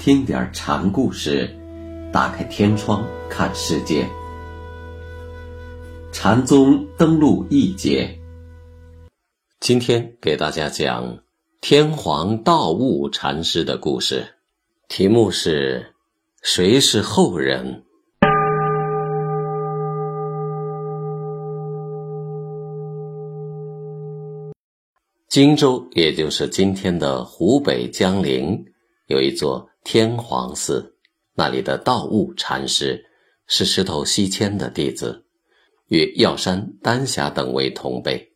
听点禅故事，打开天窗看世界。禅宗登陆一节，今天给大家讲天皇道悟禅师的故事，题目是“谁是后人”。荆州，也就是今天的湖北江陵，有一座天皇寺。那里的道悟禅师是石头西迁的弟子，与药山、丹霞等为同辈。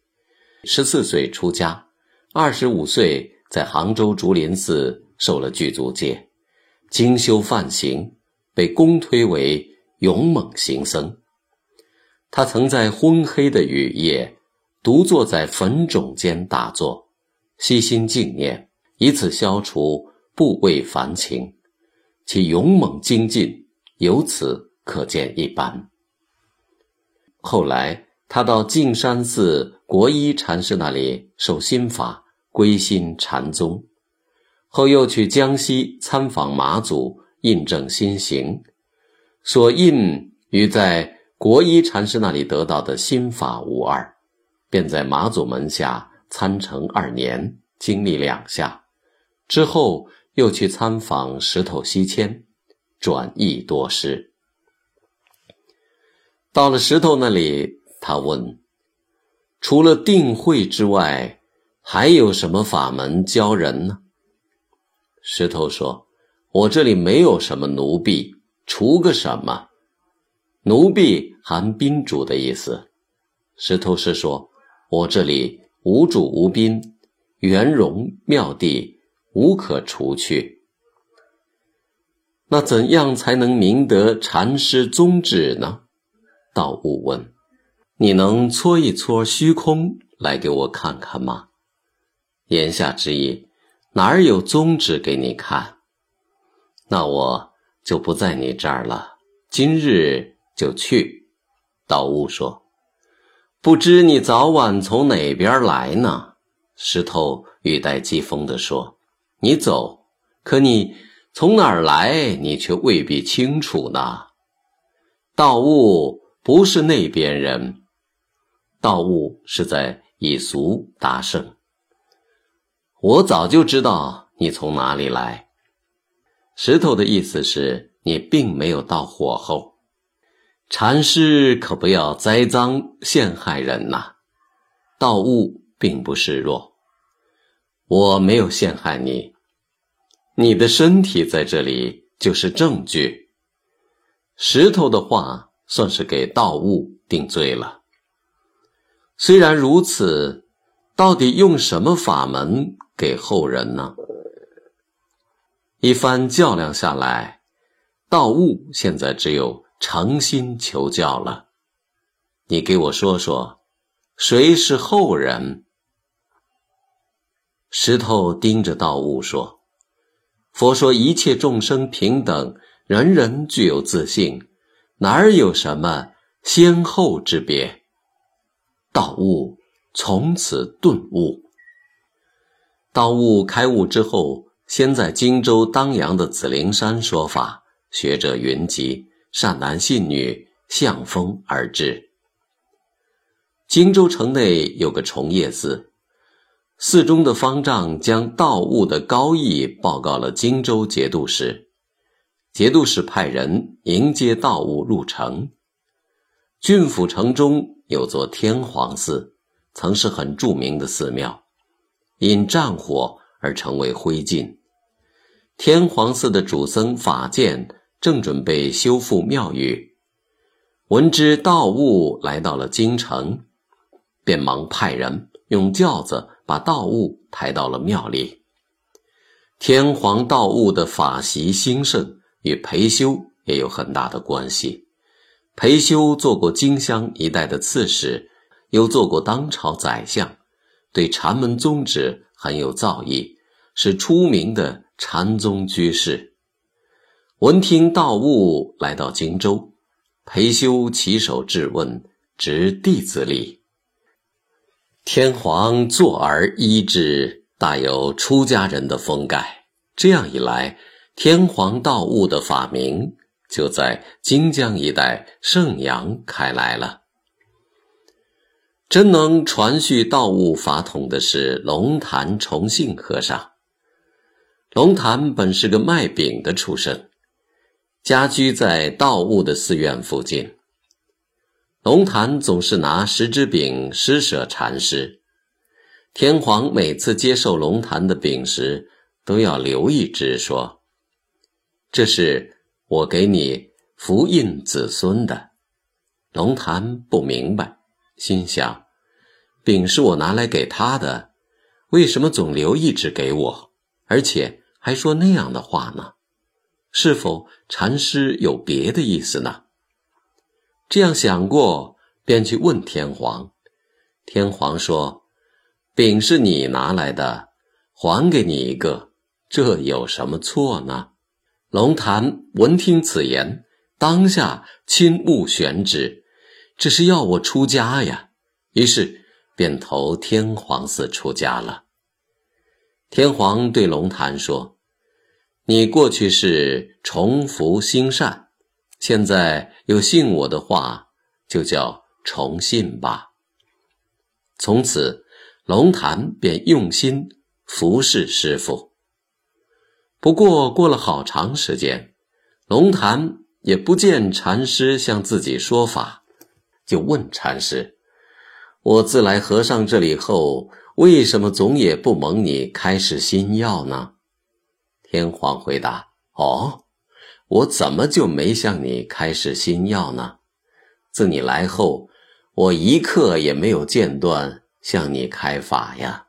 十四岁出家，二十五岁在杭州竹林寺受了具足戒，精修梵行，被公推为勇猛行僧。他曾在昏黑的雨夜。独坐在坟冢间打坐，悉心静念，以此消除部位凡情，其勇猛精进由此可见一斑。后来，他到径山寺国一禅师那里受心法，归心禅宗，后又去江西参访马祖，印证心行，所印与在国一禅师那里得到的心法无二。便在马祖门下参禅二年，经历两下，之后又去参访石头西迁，转译多师。到了石头那里，他问：“除了定慧之外，还有什么法门教人呢？”石头说：“我这里没有什么奴婢，除个什么？奴婢含宾主的意思。”石头是说。我这里无主无宾，圆融妙地无可除去。那怎样才能明得禅师宗旨呢？道悟问：“你能搓一搓虚空来给我看看吗？”言下之意，哪儿有宗旨给你看？那我就不在你这儿了，今日就去。道悟说。不知你早晚从哪边来呢？石头语带讥讽地说：“你走，可你从哪儿来，你却未必清楚呢。”道悟不是那边人，道悟是在以俗达圣。我早就知道你从哪里来。石头的意思是你并没有到火候。禅师可不要栽赃陷害人呐！道悟并不示弱，我没有陷害你，你的身体在这里就是证据。石头的话算是给道悟定罪了。虽然如此，到底用什么法门给后人呢？一番较量下来，道悟现在只有。诚心求教了，你给我说说，谁是后人？石头盯着道悟说：“佛说一切众生平等，人人具有自性，哪有什么先后之别？”道悟从此顿悟。道悟开悟之后，先在荆州当阳的紫灵山说法，学者云集。善男信女向风而至。荆州城内有个崇业寺，寺中的方丈将道悟的高义报告了荆州节度使，节度使派人迎接道悟入城。郡府城中有座天皇寺，曾是很著名的寺庙，因战火而成为灰烬。天皇寺的主僧法剑。正准备修复庙宇，闻知道悟来到了京城，便忙派人用轿子把道悟抬到了庙里。天皇道悟的法席兴盛，与裴修也有很大的关系。裴修做过荆襄一带的刺史，又做过当朝宰相，对禅门宗旨很有造诣，是出名的禅宗居士。闻听道悟来到荆州，裴修起手质问，执弟子礼。天皇坐而依之，大有出家人的风概。这样一来，天皇道悟的法名就在荆江一带盛扬开来了。真能传续道悟法统的是龙潭崇信和尚。龙潭本是个卖饼的出身，家居在道悟的寺院附近。龙潭总是拿十只饼施舍禅师。天皇每次接受龙潭的饼时，都要留一只，说：“这是我给你福印子孙的。”龙潭不明白，心想：“饼是我拿来给他的，为什么总留一只给我？而且还说那样的话呢？是否禅师有别的意思呢？”这样想过，便去问天皇。天皇说：“饼是你拿来的，还给你一个，这有什么错呢？”龙潭闻听此言，当下亲目悬之，这是要我出家呀。于是便投天皇寺出家了。天皇对龙潭说：“你过去是重福兴善。”现在有信我的话，就叫重信吧。从此，龙潭便用心服侍师傅。不过，过了好长时间，龙潭也不见禅师向自己说法，就问禅师：“我自来和尚这里后，为什么总也不蒙你开示心药呢？”天皇回答：“哦。”我怎么就没向你开示心药呢？自你来后，我一刻也没有间断向你开法呀。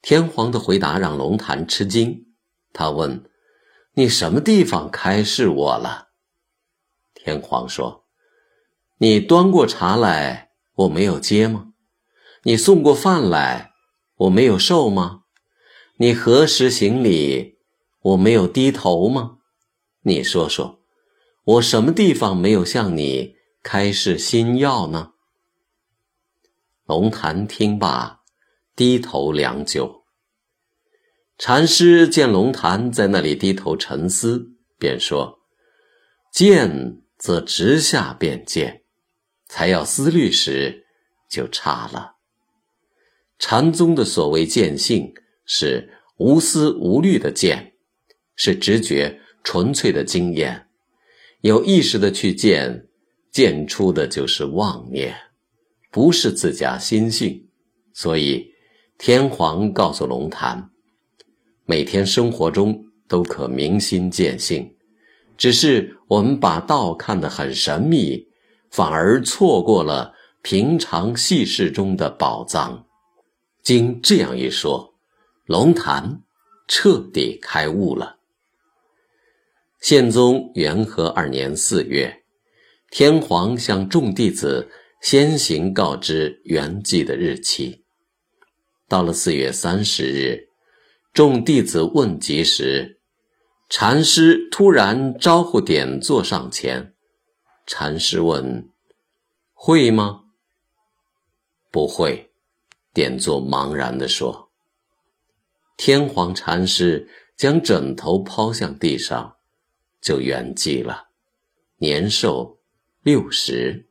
天皇的回答让龙潭吃惊，他问：“你什么地方开示我了？”天皇说：“你端过茶来，我没有接吗？你送过饭来，我没有受吗？你何时行礼，我没有低头吗？”你说说，我什么地方没有向你开示心药呢？龙潭听罢，低头良久。禅师见龙潭在那里低头沉思，便说：“见则直下便见，才要思虑时就差了。禅宗的所谓见性，是无思无虑的见，是直觉。”纯粹的经验，有意识的去见，见出的就是妄念，不是自家心性。所以，天皇告诉龙潭，每天生活中都可明心见性，只是我们把道看得很神秘，反而错过了平常细事中的宝藏。经这样一说，龙潭彻底开悟了。宪宗元和二年四月，天皇向众弟子先行告知圆寂的日期。到了四月三十日，众弟子问及时，禅师突然招呼点坐上前。禅师问：“会吗？”“不会。”点坐茫然地说。天皇禅师将枕头抛向地上。就圆寂了，年寿六十。